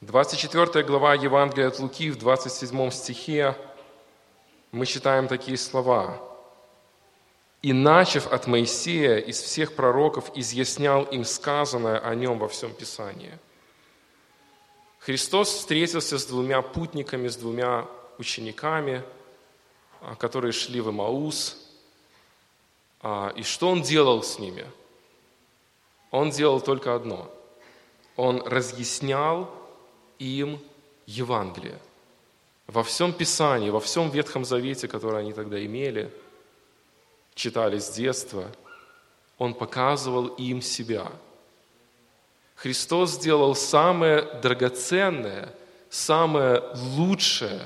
24 глава Евангелия от Луки в 27 стихе мы читаем такие слова. «И, начав от Моисея, из всех пророков изъяснял им сказанное о нем во всем Писании». Христос встретился с двумя путниками, с двумя учениками, а, которые шли в Имаус. А, и что Он делал с ними? Он делал только одно. Он разъяснял им Евангелие. Во всем Писании, во всем Ветхом Завете, который они тогда имели, читали с детства, Он показывал им себя. Христос сделал самое драгоценное, самое лучшее,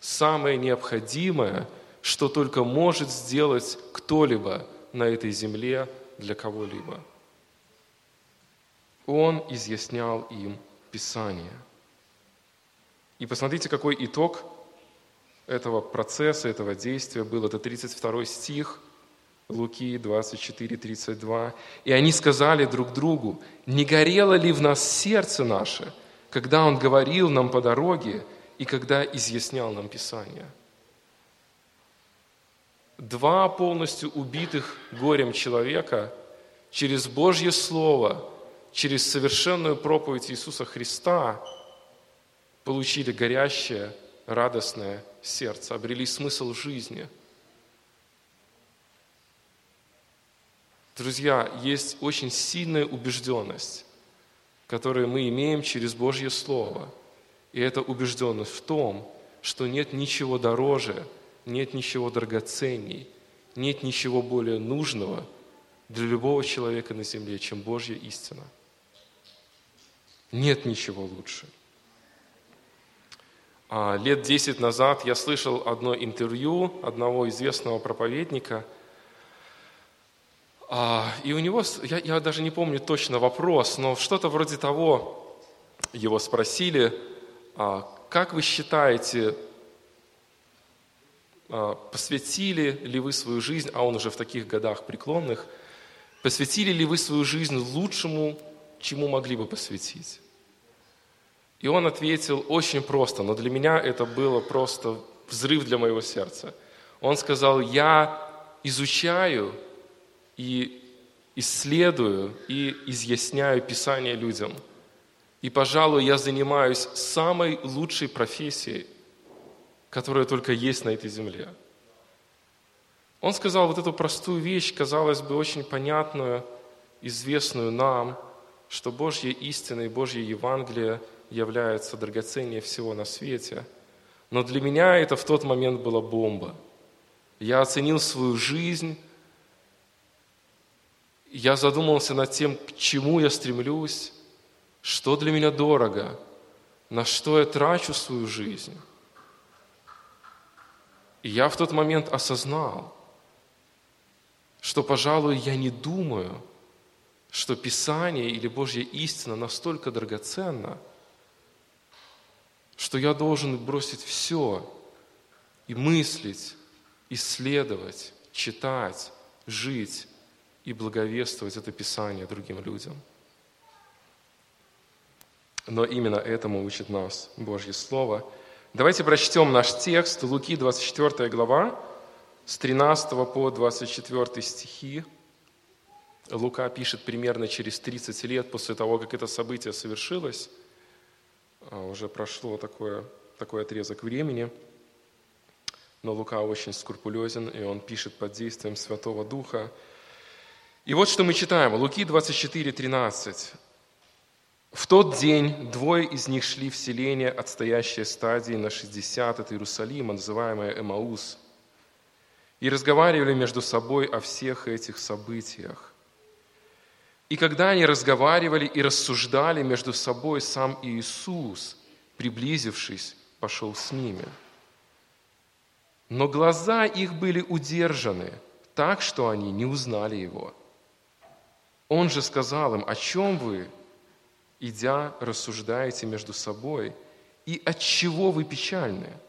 самое необходимое, что только может сделать кто-либо на этой земле для кого-либо. Он изъяснял им Писание – и посмотрите, какой итог этого процесса, этого действия был. Это 32 стих Луки 24, 32. «И они сказали друг другу, не горело ли в нас сердце наше, когда Он говорил нам по дороге и когда изъяснял нам Писание?» Два полностью убитых горем человека через Божье Слово, через совершенную проповедь Иисуса Христа – получили горящее, радостное сердце, обрели смысл жизни. Друзья, есть очень сильная убежденность, которую мы имеем через Божье Слово. И это убежденность в том, что нет ничего дороже, нет ничего драгоценней, нет ничего более нужного для любого человека на земле, чем Божья истина. Нет ничего лучше. А, лет 10 назад я слышал одно интервью одного известного проповедника, а, и у него, я, я даже не помню точно вопрос, но что-то вроде того его спросили, а, как вы считаете, посвятили ли вы свою жизнь, а он уже в таких годах преклонных, посвятили ли вы свою жизнь лучшему, чему могли бы посвятить? И он ответил очень просто, но для меня это было просто взрыв для моего сердца. Он сказал, я изучаю и исследую и изъясняю Писание людям. И, пожалуй, я занимаюсь самой лучшей профессией, которая только есть на этой земле. Он сказал вот эту простую вещь, казалось бы, очень понятную, известную нам, что Божья истина и Божье Евангелие – является драгоценнее всего на свете. Но для меня это в тот момент была бомба. Я оценил свою жизнь, я задумался над тем, к чему я стремлюсь, что для меня дорого, на что я трачу свою жизнь. И я в тот момент осознал, что, пожалуй, я не думаю, что Писание или Божья истина настолько драгоценна – что я должен бросить все и мыслить, исследовать, читать, жить и благовествовать это Писание другим людям. Но именно этому учит нас Божье Слово. Давайте прочтем наш текст, Луки, 24 глава, с 13 по 24 стихи. Лука пишет примерно через 30 лет после того, как это событие совершилось – уже прошло такое, такой отрезок времени, но Лука очень скрупулезен, и он пишет под действием Святого Духа. И вот что мы читаем. Луки 24, 13. В тот день двое из них шли в селение, отстоящее стадии на 60 от Иерусалима, называемое Эмаус, и разговаривали между собой о всех этих событиях. И когда они разговаривали и рассуждали между собой, сам Иисус, приблизившись, пошел с ними. Но глаза их были удержаны, так что они не узнали Его. Он же сказал им, о чем вы, идя, рассуждаете между собой, и от чего вы печальны –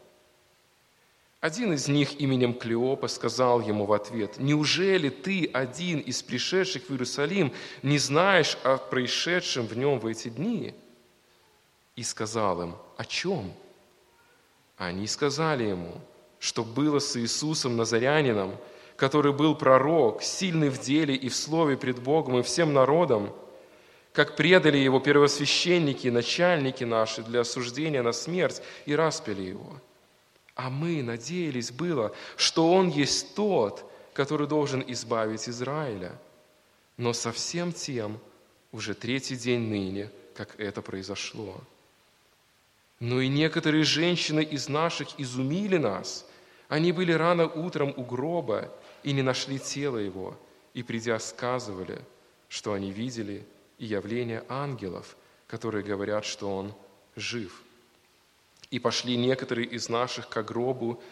один из них именем Клеопа сказал ему в ответ, «Неужели ты, один из пришедших в Иерусалим, не знаешь о происшедшем в нем в эти дни?» и сказал им, о чем? Они сказали ему, что было с Иисусом Назарянином, который был пророк, сильный в деле и в слове пред Богом и всем народом, как предали его первосвященники и начальники наши для осуждения на смерть и распяли его. А мы надеялись было, что он есть тот, который должен избавить Израиля. Но совсем тем уже третий день ныне, как это произошло. Но и некоторые женщины из наших изумили нас. Они были рано утром у гроба и не нашли тело его, и, придя, сказывали, что они видели и явление ангелов, которые говорят, что он жив. И пошли некоторые из наших к гробу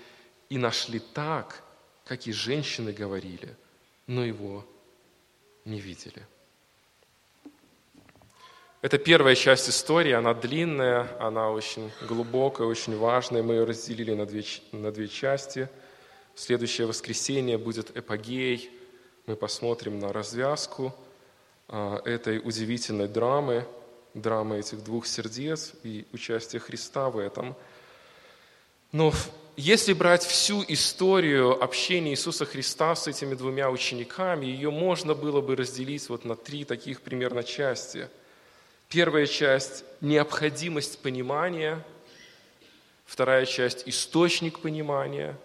и нашли так, как и женщины говорили, но его не видели. Это первая часть истории, она длинная, она очень глубокая, очень важная. Мы ее разделили на две, на две части. Следующее воскресенье будет эпогей. Мы посмотрим на развязку а, этой удивительной драмы, драмы этих двух сердец и участие Христа в этом. Но если брать всю историю общения Иисуса Христа с этими двумя учениками, ее можно было бы разделить вот на три таких примерно части. Первая часть – необходимость понимания, вторая часть – источник понимания,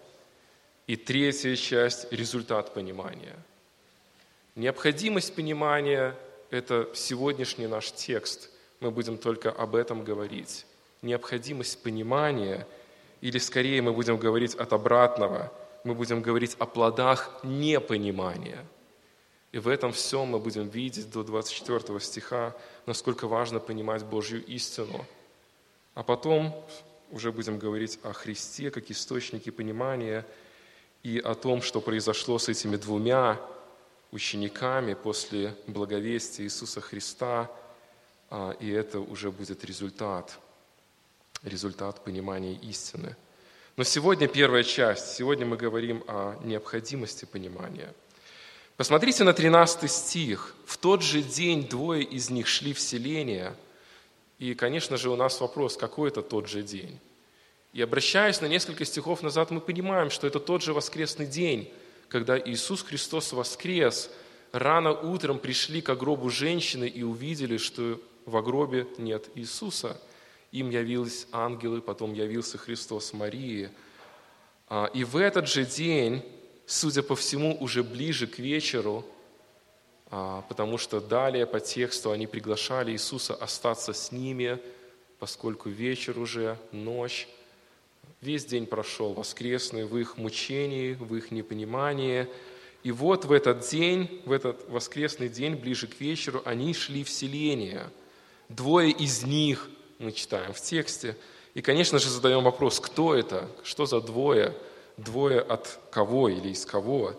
и третья часть – результат понимания. Необходимость понимания – это сегодняшний наш текст. Мы будем только об этом говорить. Необходимость понимания – или скорее мы будем говорить от обратного, мы будем говорить о плодах непонимания. И в этом всем мы будем видеть до 24 стиха, насколько важно понимать Божью истину. А потом уже будем говорить о Христе как источнике понимания и о том, что произошло с этими двумя учениками после благовестия Иисуса Христа, и это уже будет результат – результат понимания истины. Но сегодня первая часть. Сегодня мы говорим о необходимости понимания. Посмотрите на 13 стих. «В тот же день двое из них шли в селение». И, конечно же, у нас вопрос, какой это тот же день? И обращаясь на несколько стихов назад, мы понимаем, что это тот же воскресный день, когда Иисус Христос воскрес. Рано утром пришли к гробу женщины и увидели, что в гробе нет Иисуса – им явились ангелы, потом явился Христос Марии. А, и в этот же день, судя по всему, уже ближе к вечеру, а, потому что далее по тексту они приглашали Иисуса остаться с ними, поскольку вечер уже, ночь, весь день прошел воскресный в их мучении, в их непонимании. И вот в этот день, в этот воскресный день, ближе к вечеру, они шли в селение. Двое из них – мы читаем в тексте. И, конечно же, задаем вопрос, кто это, что за двое, двое от кого или из кого.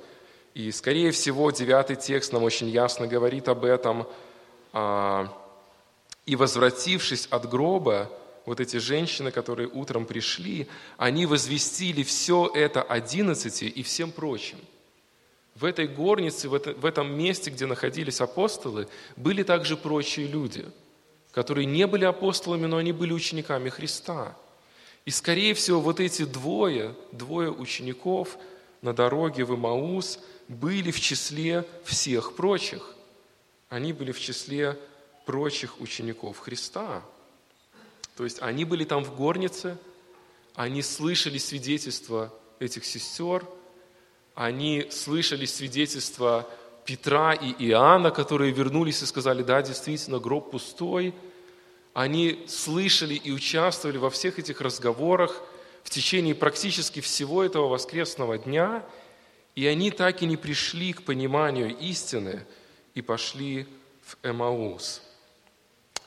И, скорее всего, девятый текст нам очень ясно говорит об этом. А, «И возвратившись от гроба, вот эти женщины, которые утром пришли, они возвестили все это одиннадцати и всем прочим. В этой горнице, в этом месте, где находились апостолы, были также прочие люди – которые не были апостолами, но они были учениками Христа. И, скорее всего, вот эти двое, двое учеников на дороге в Имаус были в числе всех прочих. Они были в числе прочих учеников Христа. То есть они были там в горнице, они слышали свидетельства этих сестер, они слышали свидетельства Петра и Иоанна, которые вернулись и сказали, да, действительно, гроб пустой. Они слышали и участвовали во всех этих разговорах в течение практически всего этого воскресного дня, и они так и не пришли к пониманию истины и пошли в Эмаус.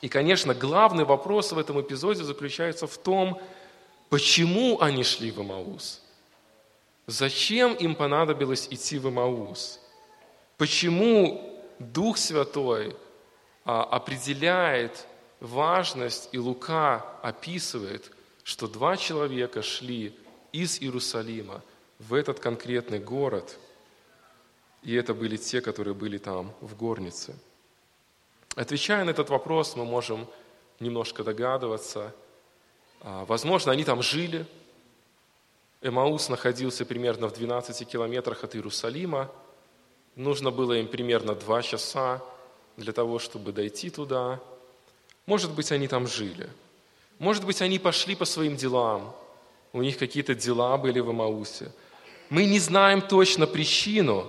И, конечно, главный вопрос в этом эпизоде заключается в том, почему они шли в Эмаус. Зачем им понадобилось идти в Эмаус? Почему Дух Святой а, определяет важность, и Лука описывает, что два человека шли из Иерусалима в этот конкретный город, и это были те, которые были там в горнице. Отвечая на этот вопрос, мы можем немножко догадываться. А, возможно, они там жили. Эмаус находился примерно в 12 километрах от Иерусалима. Нужно было им примерно два часа для того, чтобы дойти туда. Может быть, они там жили. Может быть, они пошли по своим делам. У них какие-то дела были в Эмаусе. Мы не знаем точно причину,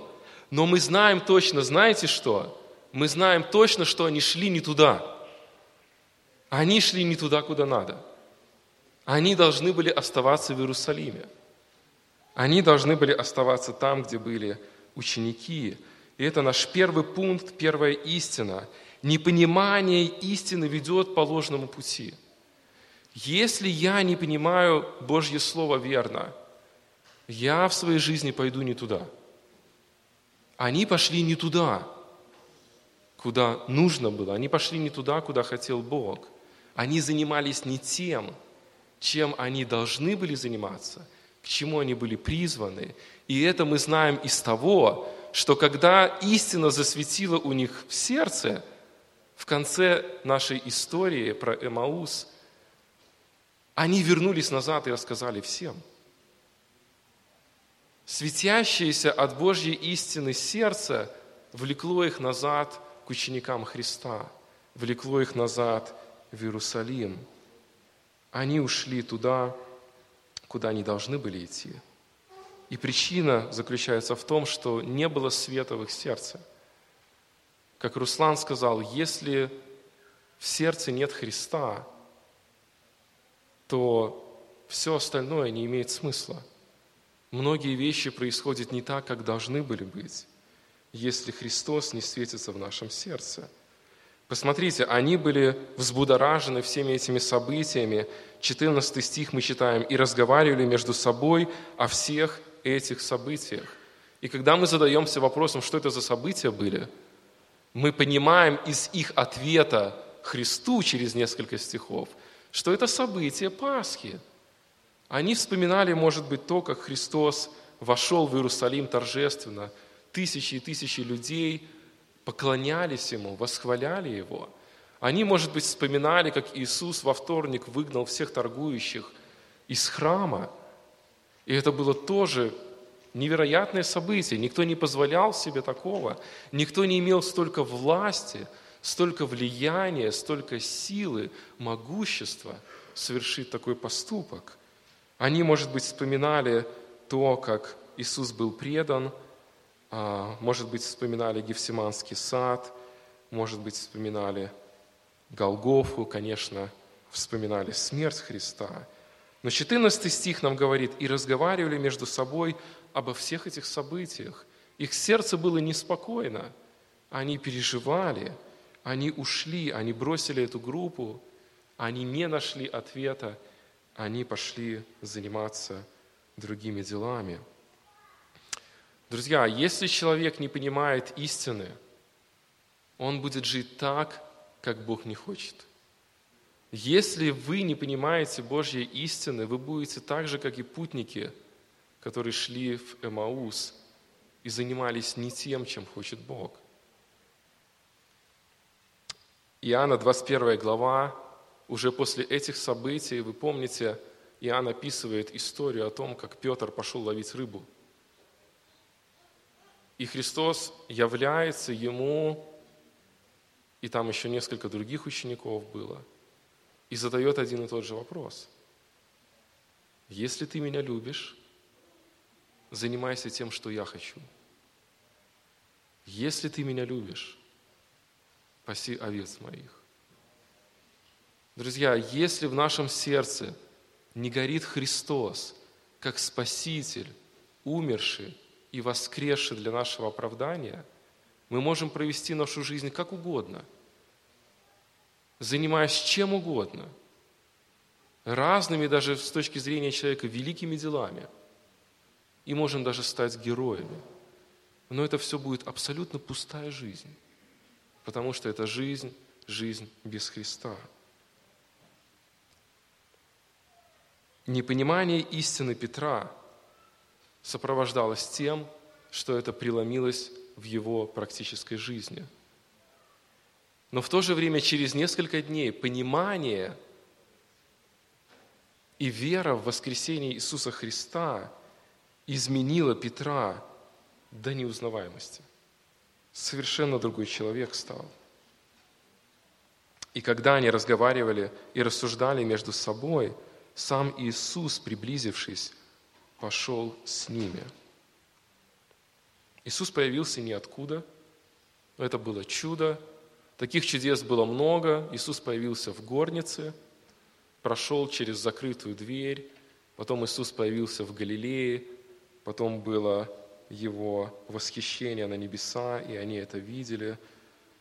но мы знаем точно, знаете что? Мы знаем точно, что они шли не туда. Они шли не туда, куда надо. Они должны были оставаться в Иерусалиме. Они должны были оставаться там, где были ученики. И это наш первый пункт, первая истина. Непонимание истины ведет по ложному пути. Если я не понимаю Божье Слово верно, я в своей жизни пойду не туда. Они пошли не туда, куда нужно было. Они пошли не туда, куда хотел Бог. Они занимались не тем, чем они должны были заниматься, к чему они были призваны. И это мы знаем из того, что когда истина засветила у них в сердце, в конце нашей истории про Эмаус, они вернулись назад и рассказали всем – светящееся от Божьей истины сердце влекло их назад к ученикам Христа, влекло их назад в Иерусалим. Они ушли туда, куда они должны были идти. И причина заключается в том, что не было света в их сердце. Как Руслан сказал, если в сердце нет Христа, то все остальное не имеет смысла – Многие вещи происходят не так, как должны были быть, если Христос не светится в нашем сердце. Посмотрите, они были взбудоражены всеми этими событиями. 14 стих мы читаем, «И разговаривали между собой о всех этих событиях». И когда мы задаемся вопросом, что это за события были, мы понимаем из их ответа Христу через несколько стихов, что это события Пасхи – они вспоминали, может быть, то, как Христос вошел в Иерусалим торжественно. Тысячи и тысячи людей поклонялись Ему, восхваляли Его. Они, может быть, вспоминали, как Иисус во вторник выгнал всех торгующих из храма. И это было тоже невероятное событие. Никто не позволял себе такого. Никто не имел столько власти, столько влияния, столько силы, могущества совершить такой поступок. Они, может быть, вспоминали то, как Иисус был предан, может быть, вспоминали Гефсиманский сад, может быть, вспоминали Голгофу, конечно, вспоминали смерть Христа. Но 14 стих нам говорит, «И разговаривали между собой обо всех этих событиях. Их сердце было неспокойно, они переживали, они ушли, они бросили эту группу, они не нашли ответа, они пошли заниматься другими делами. Друзья, если человек не понимает истины, он будет жить так, как Бог не хочет. Если вы не понимаете Божьей истины, вы будете так же, как и путники, которые шли в Эмаус и занимались не тем, чем хочет Бог. Иоанна 21 глава, уже после этих событий, вы помните, Иоанн описывает историю о том, как Петр пошел ловить рыбу. И Христос является ему, и там еще несколько других учеников было, и задает один и тот же вопрос. Если ты меня любишь, занимайся тем, что я хочу. Если ты меня любишь, паси овец моих. Друзья, если в нашем сердце не горит Христос, как Спаситель, умерший и воскресший для нашего оправдания, мы можем провести нашу жизнь как угодно, занимаясь чем угодно, разными даже с точки зрения человека великими делами, и можем даже стать героями. Но это все будет абсолютно пустая жизнь, потому что это жизнь, жизнь без Христа – Непонимание истины Петра сопровождалось тем, что это преломилось в его практической жизни. Но в то же время через несколько дней понимание и вера в воскресение Иисуса Христа изменила Петра до неузнаваемости. Совершенно другой человек стал. И когда они разговаривали и рассуждали между собой, сам Иисус, приблизившись, пошел с ними. Иисус появился ниоткуда. Это было чудо. Таких чудес было много. Иисус появился в горнице, прошел через закрытую дверь. Потом Иисус появился в Галилее. Потом было его восхищение на небеса, и они это видели.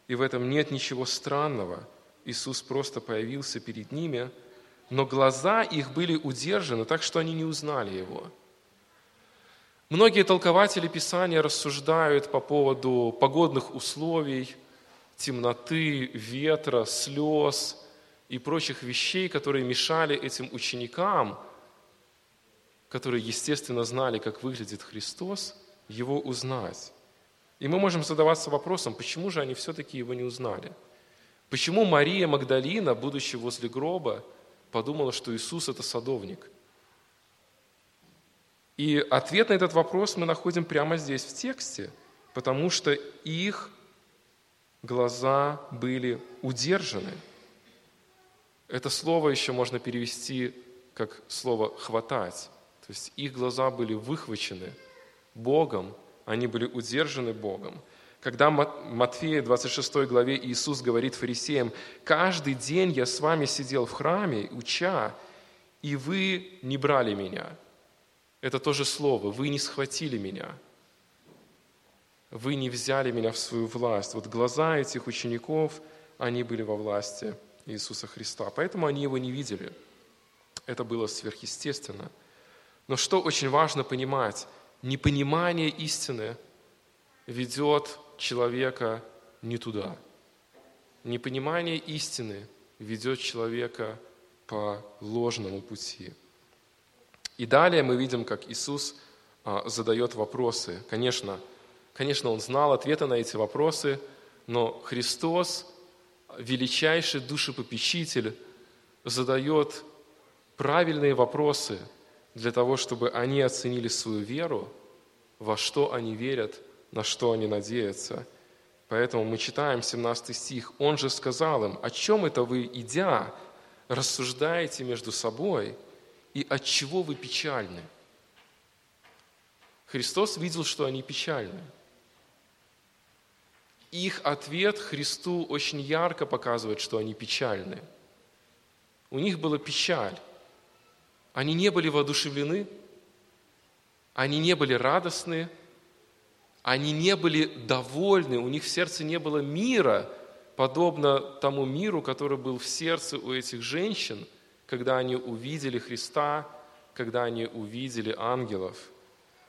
И в этом нет ничего странного. Иисус просто появился перед ними, но глаза их были удержаны так, что они не узнали Его. Многие толкователи Писания рассуждают по поводу погодных условий, темноты, ветра, слез и прочих вещей, которые мешали этим ученикам, которые, естественно, знали, как выглядит Христос, его узнать. И мы можем задаваться вопросом, почему же они все-таки его не узнали? Почему Мария Магдалина, будучи возле гроба, подумала, что Иисус – это садовник? И ответ на этот вопрос мы находим прямо здесь, в тексте, потому что их глаза были удержаны. Это слово еще можно перевести как слово «хватать». То есть их глаза были выхвачены – Богом, они были удержаны Богом. Когда Матфея 26 главе Иисус говорит фарисеям, «Каждый день я с вами сидел в храме, уча, и вы не брали меня». Это то же слово, «вы не схватили меня». Вы не взяли меня в свою власть. Вот глаза этих учеников, они были во власти Иисуса Христа. Поэтому они его не видели. Это было сверхъестественно. Но что очень важно понимать, непонимание истины ведет человека не туда. Непонимание истины ведет человека по ложному пути. И далее мы видим, как Иисус а, задает вопросы. Конечно, конечно, Он знал ответы на эти вопросы, но Христос, величайший душепопечитель, задает правильные вопросы – для того, чтобы они оценили свою веру, во что они верят, на что они надеются. Поэтому мы читаем 17 стих. «Он же сказал им, о чем это вы, идя, рассуждаете между собой, и от чего вы печальны?» Христос видел, что они печальны. Их ответ Христу очень ярко показывает, что они печальны. У них была печаль. Они не были воодушевлены, они не были радостны, они не были довольны, у них в сердце не было мира, подобно тому миру, который был в сердце у этих женщин, когда они увидели Христа, когда они увидели ангелов.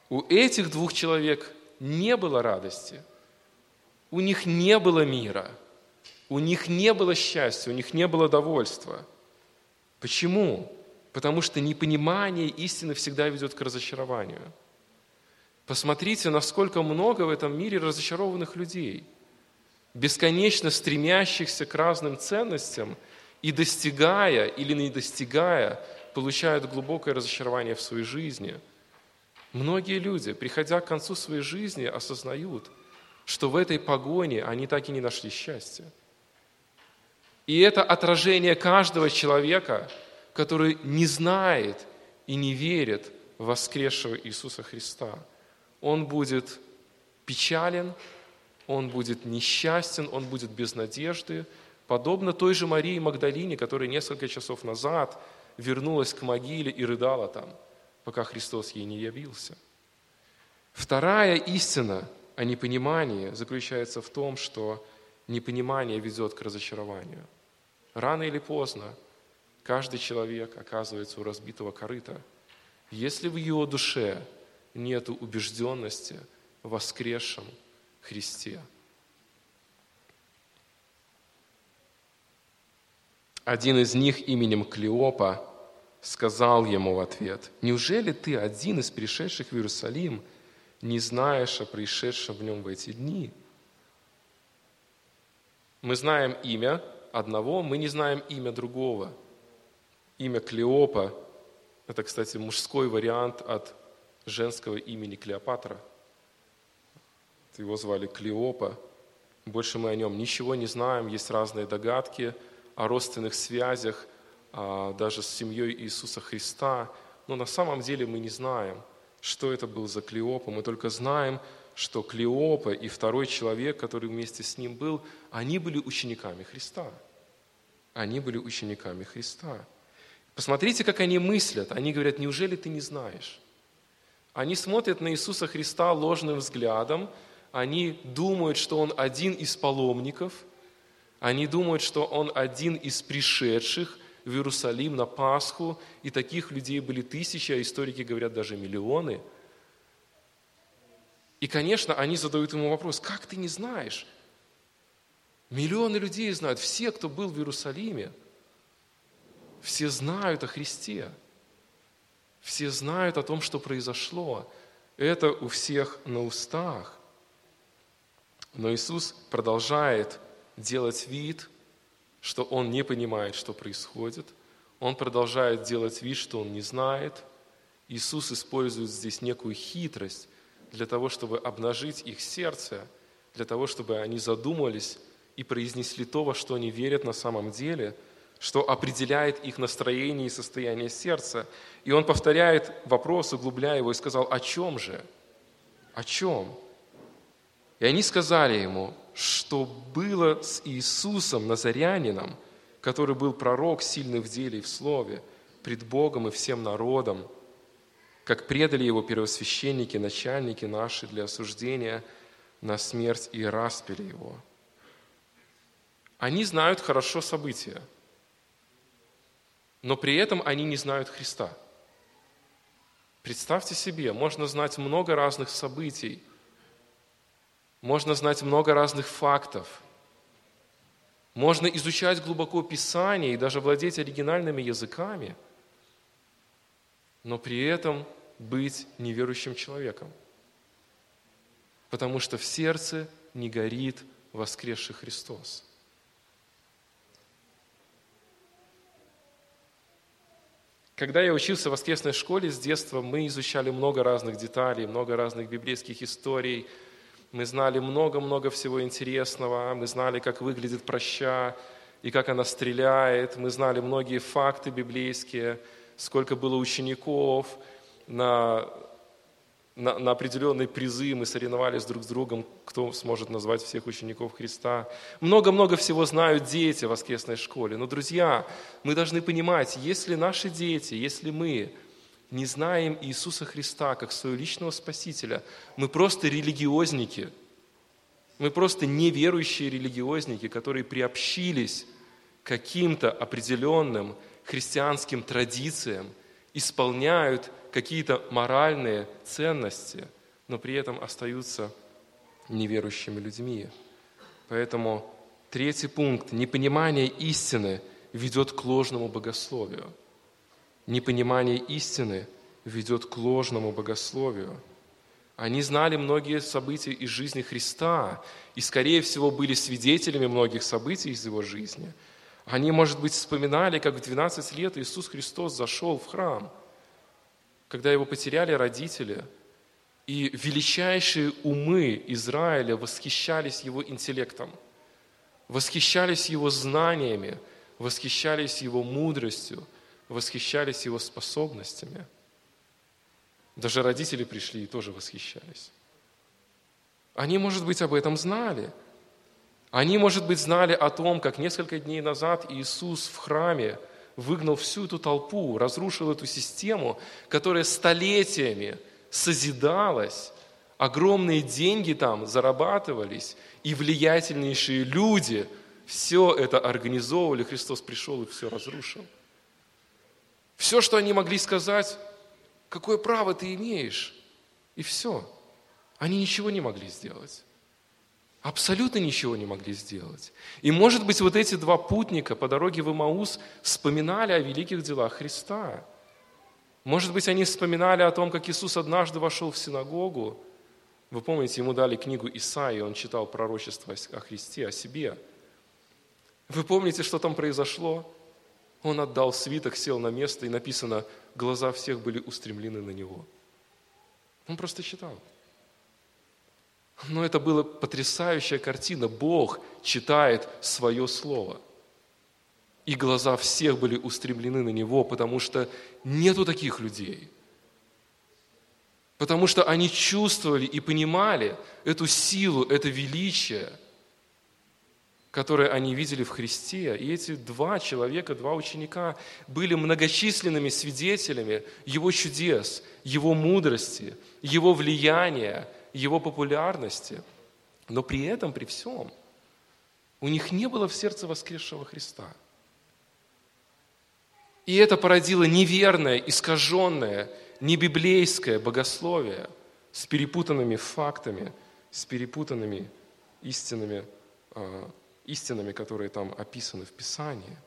У этих двух человек не было радости, у них не было мира, у них не было счастья, у них не было довольства. Почему? Потому что непонимание истины всегда ведет к разочарованию. Посмотрите, насколько много в этом мире разочарованных людей, бесконечно стремящихся к разным ценностям и достигая или не достигая, получают глубокое разочарование в своей жизни. Многие люди, приходя к концу своей жизни, осознают, что в этой погоне они так и не нашли счастья. И это отражение каждого человека – который не знает и не верит в воскресшего Иисуса Христа. Он будет печален, он будет несчастен, он будет без надежды, подобно той же Марии Магдалине, которая несколько часов назад вернулась к могиле и рыдала там, пока Христос ей не явился. Вторая истина о непонимании заключается в том, что непонимание ведет к разочарованию. Рано или поздно Каждый человек оказывается у разбитого корыта. Если в его душе нет убежденности в воскресшем Христе. Один из них именем Клеопа сказал ему в ответ, «Неужели ты один из пришедших в Иерусалим не знаешь о происшедшем в нем в эти дни?» Мы знаем имя одного, мы не знаем имя другого. Имя Клеопа – это, кстати, мужской вариант от женского имени Клеопатра. Его звали Клеопа. Больше мы о нем ничего не знаем, есть разные догадки о родственных связях, а, даже с семьей Иисуса Христа. Но на самом деле мы не знаем, что это был за Клеопа. Мы только знаем, что Клеопа и второй человек, который вместе с ним был, они были учениками Христа. Они были учениками Христа. Посмотрите, как они мыслят. Они говорят, неужели ты не знаешь? Они смотрят на Иисуса Христа ложным взглядом, они думают, что Он один из паломников, они думают, что Он один из пришедших в Иерусалим на Пасху, и таких людей были тысячи, а историки говорят даже миллионы. И, конечно, они задают ему вопрос, как ты не знаешь? Миллионы людей знают, все, кто был в Иерусалиме, все знают о Христе, все знают о том, что произошло. Это у всех на устах. Но Иисус продолжает делать вид, что Он не понимает, что происходит. Он продолжает делать вид, что Он не знает. Иисус использует здесь некую хитрость для того, чтобы обнажить их сердце, для того, чтобы они задумались и произнесли то, во что они верят на самом деле, что определяет их настроение и состояние сердца. И он повторяет вопрос, углубляя его, и сказал, о чем же? О чем? И они сказали ему, что было с Иисусом Назарянином, который был пророк, сильный в деле и в слове, пред Богом и всем народом, как предали его первосвященники, начальники наши для осуждения на смерть и распили его. Они знают хорошо события, но при этом они не знают Христа. Представьте себе, можно знать много разных событий, можно знать много разных фактов. Можно изучать глубоко Писание и даже владеть оригинальными языками, но при этом быть неверующим человеком. Потому что в сердце не горит воскресший Христос. Когда я учился в воскресной школе с детства, мы изучали много разных деталей, много разных библейских историй – мы знали много-много всего интересного, мы знали, как выглядит проща и как она стреляет, мы знали многие факты библейские, сколько было учеников на, на, на определенные призы, мы соревновались друг с другом, кто сможет назвать всех учеников Христа. Много-много всего знают дети в воскресной школе. Но, друзья, мы должны понимать, если наши дети, если мы не знаем Иисуса Христа как своего личного Спасителя, мы просто религиозники. Мы просто неверующие религиозники, которые приобщились к каким-то определенным христианским традициям, исполняют какие-то моральные ценности, но при этом остаются неверующими людьми. Поэтому третий пункт – непонимание истины ведет к ложному богословию – непонимание истины ведет к ложному богословию. Они знали многие события из жизни Христа и, скорее всего, были свидетелями многих событий из его жизни. Они, может быть, вспоминали, как в 12 лет Иисус Христос зашел в храм, когда его потеряли родители, и величайшие умы Израиля восхищались его интеллектом, восхищались его знаниями, восхищались его мудростью – восхищались его способностями. Даже родители пришли и тоже восхищались. Они, может быть, об этом знали. Они, может быть, знали о том, как несколько дней назад Иисус в храме выгнал всю эту толпу, разрушил эту систему, которая столетиями созидалась, огромные деньги там зарабатывались, и влиятельнейшие люди все это организовывали. Христос пришел и все разрушил. Все, что они могли сказать, какое право ты имеешь, и все. Они ничего не могли сделать. Абсолютно ничего не могли сделать. И, может быть, вот эти два путника по дороге в Имаус вспоминали о великих делах Христа. Может быть, они вспоминали о том, как Иисус однажды вошел в синагогу. Вы помните, ему дали книгу Исаии, он читал пророчество о Христе, о себе. Вы помните, что там произошло? Он отдал свиток, сел на место, и написано, глаза всех были устремлены на него. Он просто читал. Но это была потрясающая картина. Бог читает свое слово. И глаза всех были устремлены на Него, потому что нету таких людей. Потому что они чувствовали и понимали эту силу, это величие, которое они видели в Христе. И эти два человека, два ученика были многочисленными свидетелями Его чудес, Его мудрости, Его влияния – его популярности, но при этом, при всем, у них не было в сердце воскресшего Христа. И это породило неверное, искаженное, небиблейское богословие с перепутанными фактами, с перепутанными истинами, э, истинами, которые там описаны в Писании.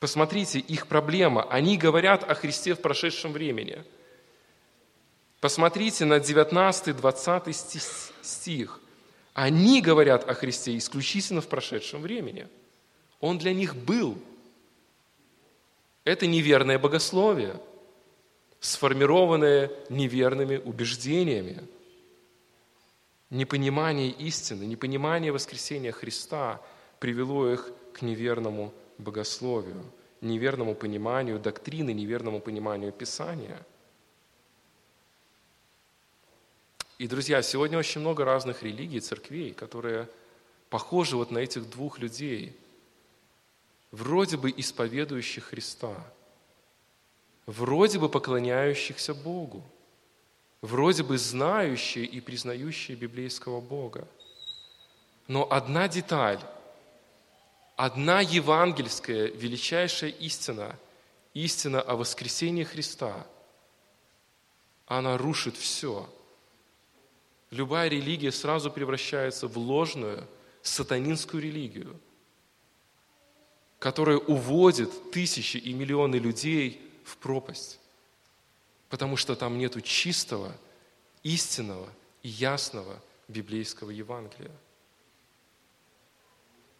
Посмотрите, их проблема. Они говорят о Христе в прошедшем времени – Посмотрите на 19-20 стих. Они говорят о Христе исключительно в прошедшем времени. Он для них был. Это неверное богословие, сформированное неверными убеждениями. Непонимание истины, непонимание воскресения Христа привело их к неверному богословию, неверному пониманию доктрины, неверному пониманию Писания – И, друзья, сегодня очень много разных религий, церквей, которые похожи вот на этих двух людей, вроде бы исповедующих Христа, вроде бы поклоняющихся Богу, вроде бы знающие и признающие библейского Бога. Но одна деталь, одна евангельская величайшая истина, истина о воскресении Христа, она рушит все – любая религия сразу превращается в ложную сатанинскую религию, которая уводит тысячи и миллионы людей в пропасть, потому что там нету чистого, истинного и ясного библейского Евангелия.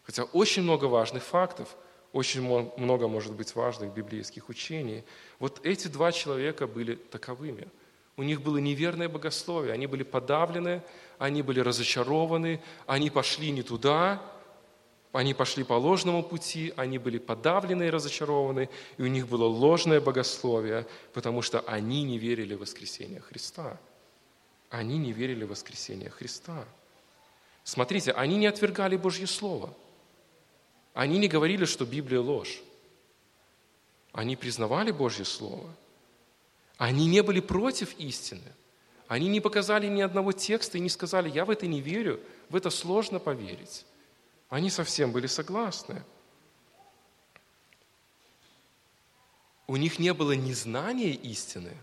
Хотя очень много важных фактов, очень много может быть важных библейских учений. Вот эти два человека были таковыми – у них было неверное богословие, они были подавлены, они были разочарованы, они пошли не туда, они пошли по ложному пути, они были подавлены и разочарованы, и у них было ложное богословие, потому что они не верили в воскресение Христа. Они не верили в воскресение Христа. Смотрите, они не отвергали Божье Слово. Они не говорили, что Библия ложь. Они признавали Божье Слово – они не были против истины. Они не показали ни одного текста и не сказали, я в это не верю, в это сложно поверить. Они совсем были согласны. У них не было незнания истины.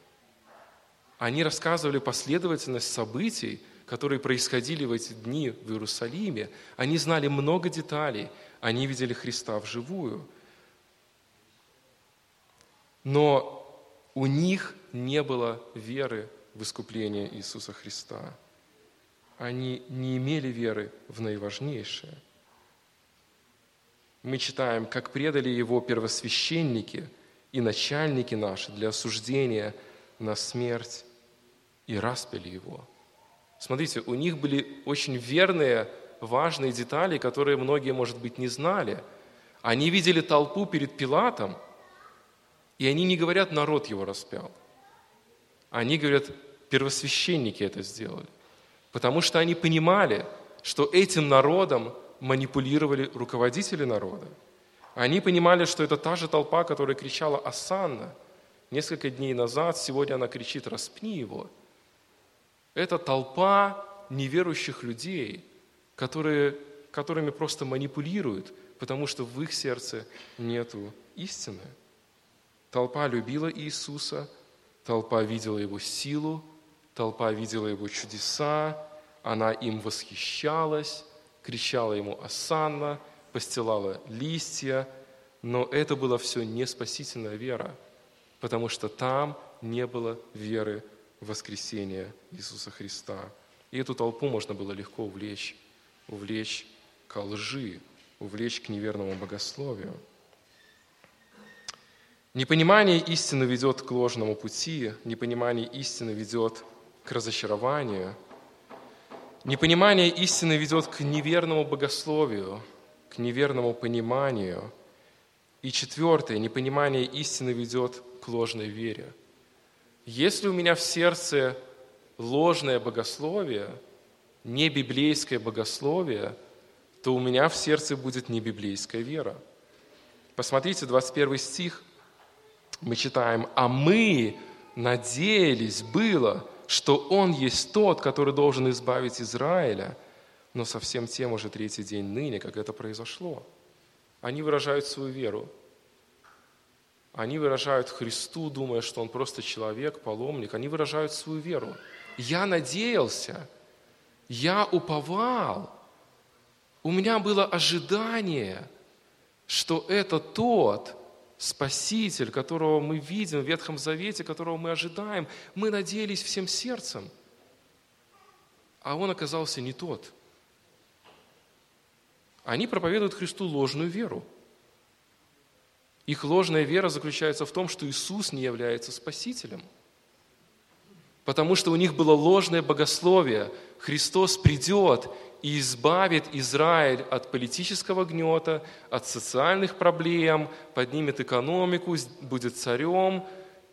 Они рассказывали последовательность событий, которые происходили в эти дни в Иерусалиме. Они знали много деталей. Они видели Христа вживую. Но у них не было веры в искупление Иисуса Христа. Они не имели веры в наиважнейшее. Мы читаем, как предали его первосвященники и начальники наши для осуждения на смерть и распили его. Смотрите, у них были очень верные, важные детали, которые многие, может быть, не знали. Они видели толпу перед Пилатом, и они не говорят, народ его распял – они говорят, первосвященники это сделали. Потому что они понимали, что этим народом манипулировали руководители народа. Они понимали, что это та же толпа, которая кричала «Асанна!» несколько дней назад, сегодня она кричит «Распни его!» Это толпа неверующих людей, которые, которыми просто манипулируют, потому что в их сердце нету истины. Толпа любила Иисуса, Толпа видела его силу, толпа видела его чудеса, она им восхищалась, кричала ему «Асанна», постилала листья, но это была все не спасительная вера, потому что там не было веры в воскресение Иисуса Христа. И эту толпу можно было легко увлечь, увлечь ко лжи, увлечь к неверному богословию. Непонимание истины ведет к ложному пути, непонимание истины ведет к разочарованию, непонимание истины ведет к неверному богословию, к неверному пониманию. И четвертое, непонимание истины ведет к ложной вере. Если у меня в сердце ложное богословие, не библейское богословие, то у меня в сердце будет не библейская вера. Посмотрите, 21 стих, мы читаем, «А мы надеялись было, что Он есть тот, который должен избавить Израиля, но совсем тем уже третий день ныне, как это произошло». Они выражают свою веру. Они выражают Христу, думая, что Он просто человек, паломник. Они выражают свою веру. Я надеялся, я уповал, у меня было ожидание, что это тот Спаситель, которого мы видим в Ветхом Завете, которого мы ожидаем. Мы надеялись всем сердцем, а он оказался не тот. Они проповедуют Христу ложную веру. Их ложная вера заключается в том, что Иисус не является Спасителем – потому что у них было ложное богословие. Христос придет и избавит Израиль от политического гнета, от социальных проблем, поднимет экономику, будет царем.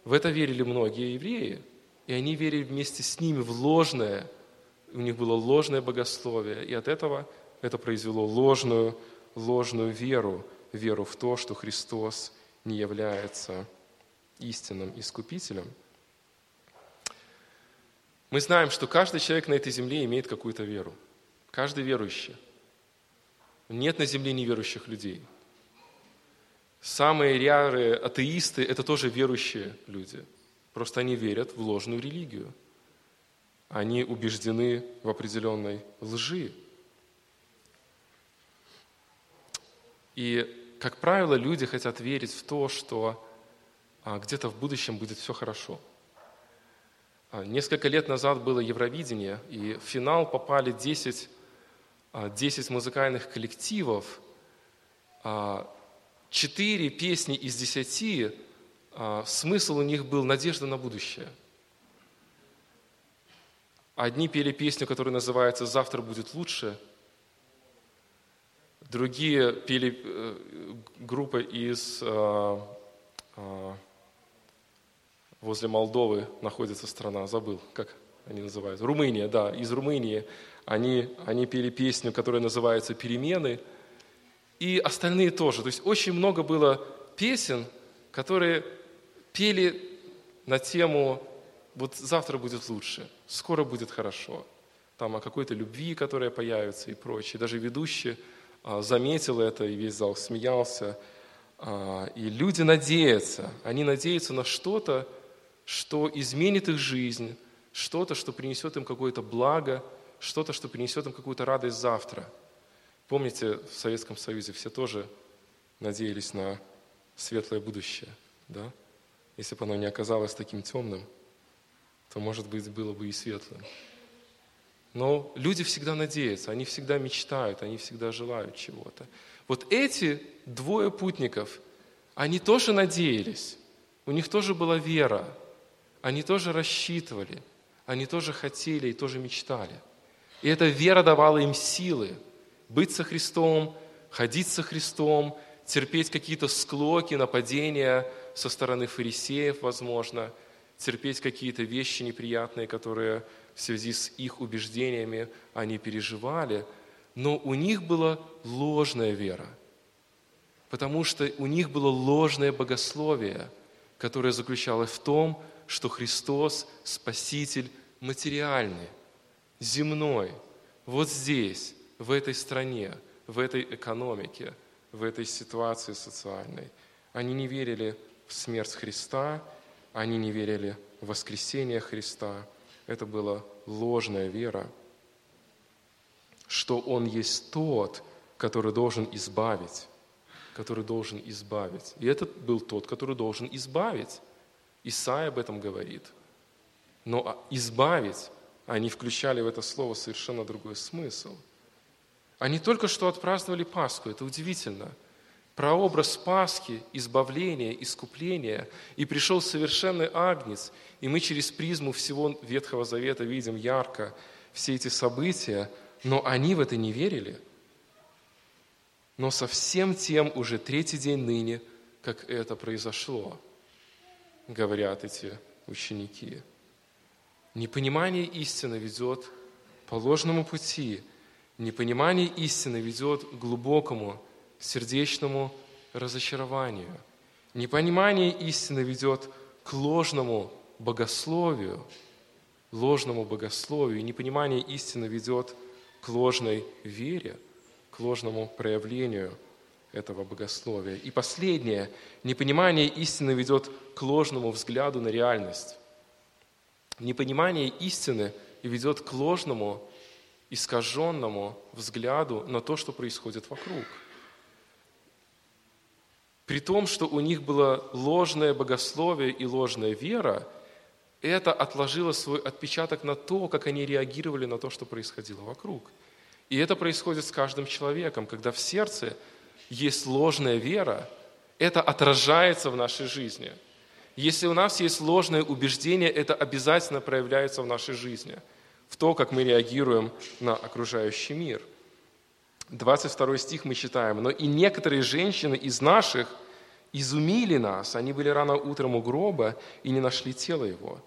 В это верили многие евреи. И они верили вместе с ними в ложное. У них было ложное богословие. И от этого это произвело ложную, ложную веру, веру в то, что Христос не является истинным искупителем – мы знаем, что каждый человек на этой земле имеет какую-то веру. Каждый верующий. Нет на земле неверующих людей. Самые рярые атеисты – это тоже верующие люди. Просто они верят в ложную религию. Они убеждены в определенной лжи. И, как правило, люди хотят верить в то, что а, где-то в будущем будет все хорошо – а, несколько лет назад было Евровидение, и в финал попали 10, 10 а, музыкальных коллективов. А, четыре песни из десяти, смысл у них был «Надежда на будущее». Одни пели песню, которая называется «Завтра будет лучше», другие пели э, группа из возле Молдовы находится страна, забыл, как они называются, Румыния, да, из Румынии. Они, они пели песню, которая называется «Перемены», и остальные тоже. То есть очень много было песен, которые пели на тему «Вот завтра будет лучше, скоро будет хорошо». Там о какой-то любви, которая появится и прочее. Даже ведущий а, заметил это, и весь зал смеялся. А, и люди надеются, они надеются на что-то, что изменит их жизнь, что-то, что принесет им какое-то благо, что-то, что принесет им какую-то радость завтра. Помните, в Советском Союзе все тоже надеялись на светлое будущее, да? Если бы оно не оказалось таким темным, то, может быть, было бы и светлым. Но люди всегда надеются, они всегда мечтают, они всегда желают чего-то. Вот эти двое путников, они тоже надеялись, у них тоже была вера, они тоже рассчитывали, они тоже хотели и тоже мечтали. И эта вера давала им силы быть со Христом, ходить со Христом, терпеть какие-то склоки, нападения со стороны фарисеев, возможно, терпеть какие-то вещи неприятные, которые в связи с их убеждениями они переживали. Но у них была ложная вера, потому что у них было ложное богословие, которое заключалось в том, что Христос – Спаситель материальный, земной, вот здесь, в этой стране, в этой экономике, в этой ситуации социальной. Они не верили в смерть Христа, они не верили в воскресение Христа. Это была ложная вера, что Он есть тот, который должен избавить, который должен избавить. И этот был тот, который должен избавить. Исаия об этом говорит. Но избавить они включали в это слово совершенно другой смысл. Они только что отпраздновали Пасху, это удивительно. Прообраз Пасхи, избавления, искупления, и пришел совершенный Агнец, и мы через призму всего Ветхого Завета видим ярко все эти события, но они в это не верили. Но совсем тем уже третий день ныне, как это произошло, говорят эти ученики. Непонимание истины ведет по ложному пути. Непонимание истины ведет к глубокому сердечному разочарованию. Непонимание истины ведет к ложному богословию, ложному богословию. Непонимание истины ведет к ложной вере, к ложному проявлению этого богословия. И последнее, непонимание истины ведет к ложному взгляду на реальность. Непонимание истины ведет к ложному, искаженному взгляду на то, что происходит вокруг. При том, что у них было ложное богословие и ложная вера, это отложило свой отпечаток на то, как они реагировали на то, что происходило вокруг. И это происходит с каждым человеком, когда в сердце есть ложная вера, это отражается в нашей жизни – если у нас есть ложное убеждение, это обязательно проявляется в нашей жизни, в то, как мы реагируем на окружающий мир. 22 стих мы читаем. «Но и некоторые женщины из наших изумили нас. Они были рано утром у гроба и не нашли тело его».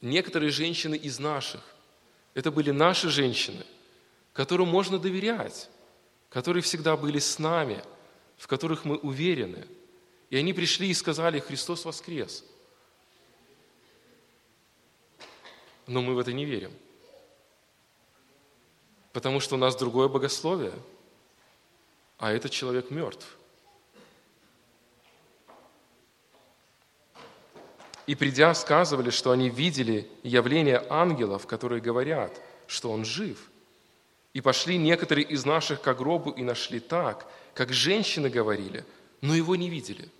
Некоторые женщины из наших – это были наши женщины, которым можно доверять, которые всегда были с нами, в которых мы уверены – и они пришли и сказали, Христос воскрес. Но мы в это не верим. Потому что у нас другое богословие, а этот человек мертв. И придя, сказывали, что они видели явление ангелов, которые говорят, что он жив. И пошли некоторые из наших к гробу и нашли так, как женщины говорили, но его не видели.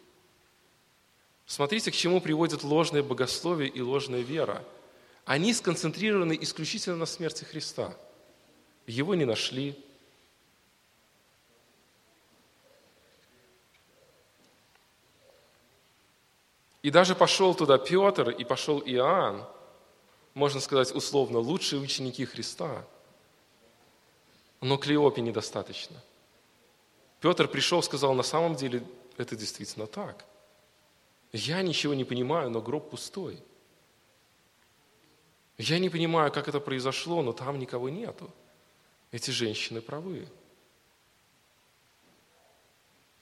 Смотрите, к чему приводит ложное богословие и ложная вера. Они сконцентрированы исключительно на смерти Христа. Его не нашли. И даже пошел туда Петр и пошел Иоанн, можно сказать условно, лучшие ученики Христа. Но Клеопе недостаточно. Петр пришел, сказал, на самом деле это действительно так – я ничего не понимаю, но гроб пустой. Я не понимаю, как это произошло, но там никого нету. Эти женщины правы.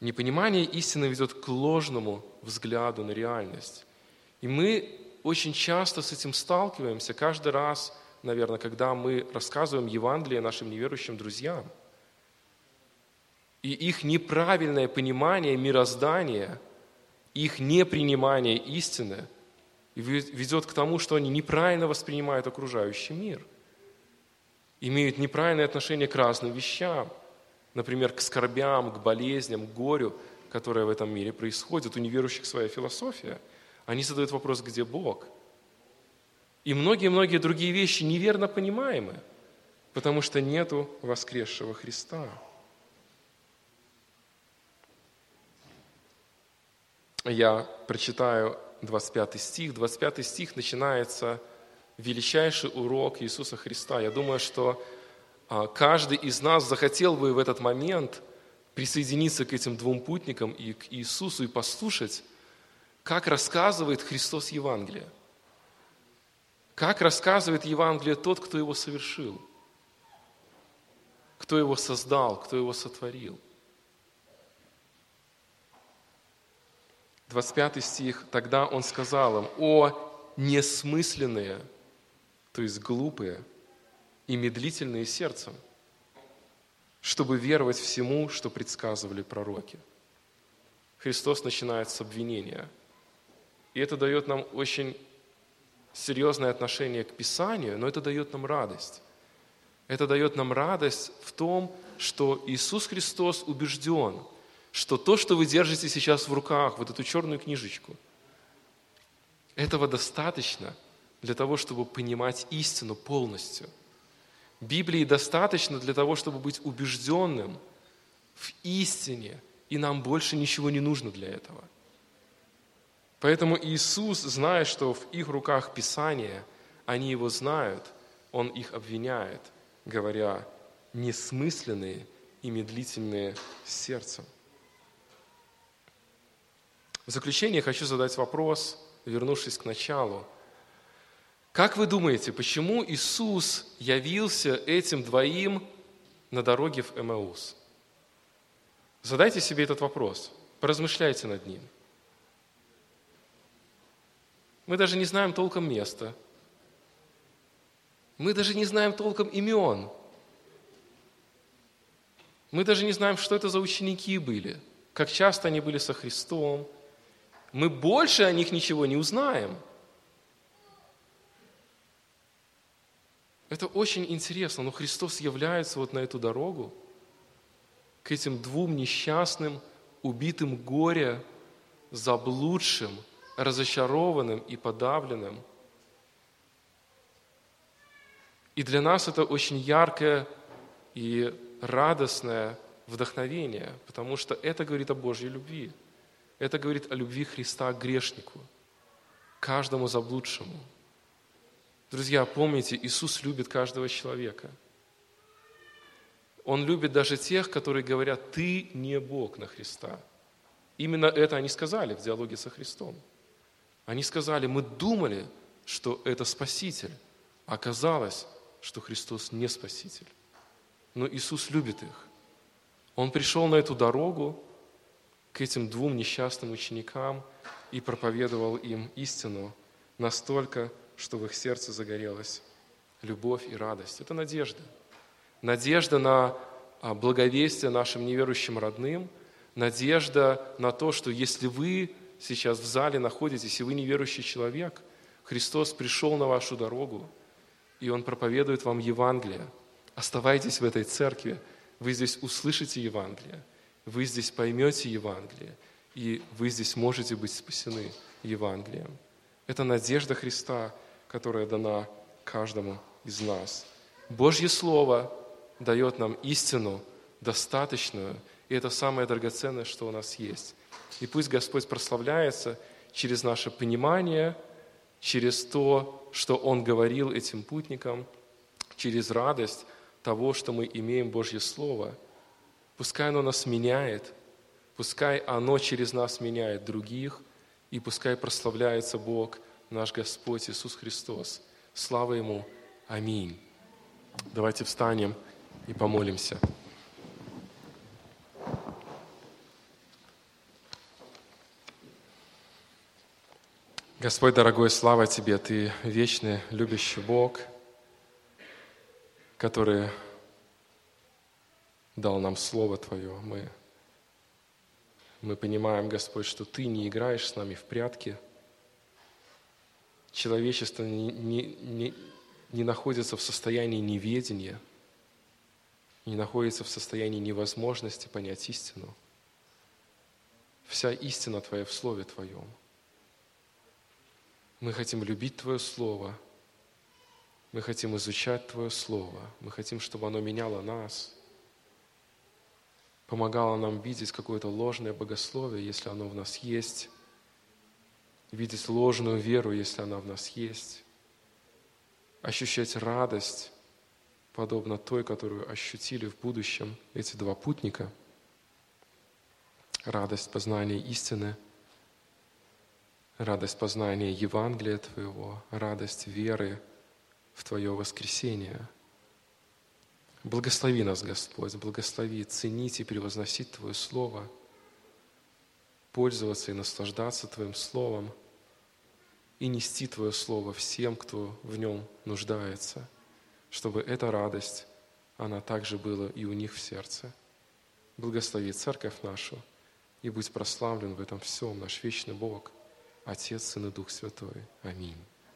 Непонимание истины ведет к ложному взгляду на реальность. И мы очень часто с этим сталкиваемся, каждый раз, наверное, когда мы рассказываем Евангелие нашим неверующим друзьям. И их неправильное понимание мироздания – их непринимание истины ведет к тому, что они неправильно воспринимают окружающий мир, имеют неправильное отношение к разным вещам, например, к скорбям, к болезням, к горю, которое в этом мире происходит. У неверующих своя философия. Они задают вопрос, где Бог? И многие-многие другие вещи неверно понимаемы, потому что нету воскресшего Христа. Я прочитаю 25 стих. 25 стих начинается величайший урок Иисуса Христа. Я думаю, что а, каждый из нас захотел бы в этот момент присоединиться к этим двум путникам и к Иисусу и послушать, как рассказывает Христос Евангелие. Как рассказывает Евангелие тот, кто его совершил, кто его создал, кто его сотворил – 25 стих, тогда он сказал им, «О несмысленные, то есть глупые и медлительные сердцем, чтобы веровать всему, что предсказывали пророки». Христос начинает с обвинения. И это дает нам очень серьезное отношение к Писанию, но это дает нам радость. Это дает нам радость в том, что Иисус Христос убежден – что то, что вы держите сейчас в руках, вот эту черную книжечку, этого достаточно для того, чтобы понимать истину полностью. Библии достаточно для того, чтобы быть убежденным в истине, и нам больше ничего не нужно для этого. Поэтому Иисус, зная, что в их руках Писание, они Его знают, Он их обвиняет, говоря, несмысленные и медлительные сердцем. В заключение хочу задать вопрос, вернувшись к началу. Как вы думаете, почему Иисус явился этим двоим на дороге в Эмаус? Задайте себе этот вопрос, поразмышляйте над ним. Мы даже не знаем толком места. Мы даже не знаем толком имен. Мы даже не знаем, что это за ученики были, как часто они были со Христом. Мы больше о них ничего не узнаем. Это очень интересно, но Христос является вот на эту дорогу – к этим двум несчастным, убитым горя, заблудшим, разочарованным и подавленным. И для нас это очень яркое и радостное вдохновение, потому что это говорит о Божьей любви. Это говорит о любви Христа к грешнику, каждому заблудшему. Друзья, помните, Иисус любит каждого человека – он любит даже тех, которые говорят, ты не Бог на Христа. Именно это они сказали в диалоге со Христом. Они сказали, мы думали, что это Спаситель. А оказалось, что Христос не Спаситель. Но Иисус любит их. Он пришел на эту дорогу к этим двум несчастным ученикам и проповедовал им истину настолько, что в их сердце загорелась любовь и радость. Это надежда надежда на а, благовестие нашим неверующим родным, надежда на то, что если вы сейчас в зале находитесь, и вы неверующий человек, Христос пришел на вашу дорогу, и Он проповедует вам Евангелие. Оставайтесь в этой церкви, вы здесь услышите Евангелие, вы здесь поймете Евангелие, и вы здесь можете быть спасены Евангелием. Это надежда Христа, которая дана каждому из нас. Божье Слово – дает нам истину достаточную, и это самое драгоценное, что у нас есть. И пусть Господь прославляется через наше понимание, через то, что Он говорил этим путникам, через радость того, что мы имеем Божье Слово. Пускай оно нас меняет, пускай оно через нас меняет других, и пускай прославляется Бог, наш Господь Иисус Христос. Слава Ему! Аминь. Давайте встанем и помолимся. Господь, дорогой, слава Тебе, Ты вечный, любящий Бог, который дал нам Слово Твое. Мы, мы понимаем, Господь, что Ты не играешь с нами в прятки. Человечество не, не, не, не находится в состоянии неведения – не находится в состоянии невозможности понять истину. Вся истина Твоя в Слове Твоем. Мы хотим любить Твое Слово. Мы хотим изучать Твое Слово. Мы хотим, чтобы оно меняло нас. Помогало нам видеть какое-то ложное богословие, если оно в нас есть. Видеть ложную веру, если она в нас есть. Ощущать радость подобно той, которую ощутили в будущем эти два путника. Радость познания истины, радость познания Евангелия Твоего, радость веры в Твое воскресение. Благослови нас, Господь, благослови ценить и превозносить Твое Слово, пользоваться и наслаждаться Твоим Словом и нести Твое Слово всем, кто в нем нуждается – чтобы эта радость, она также была и у них в сердце. Благослови церковь нашу, и будь прославлен в этом всем наш вечный Бог, Отец, Сын и Дух Святой. Аминь.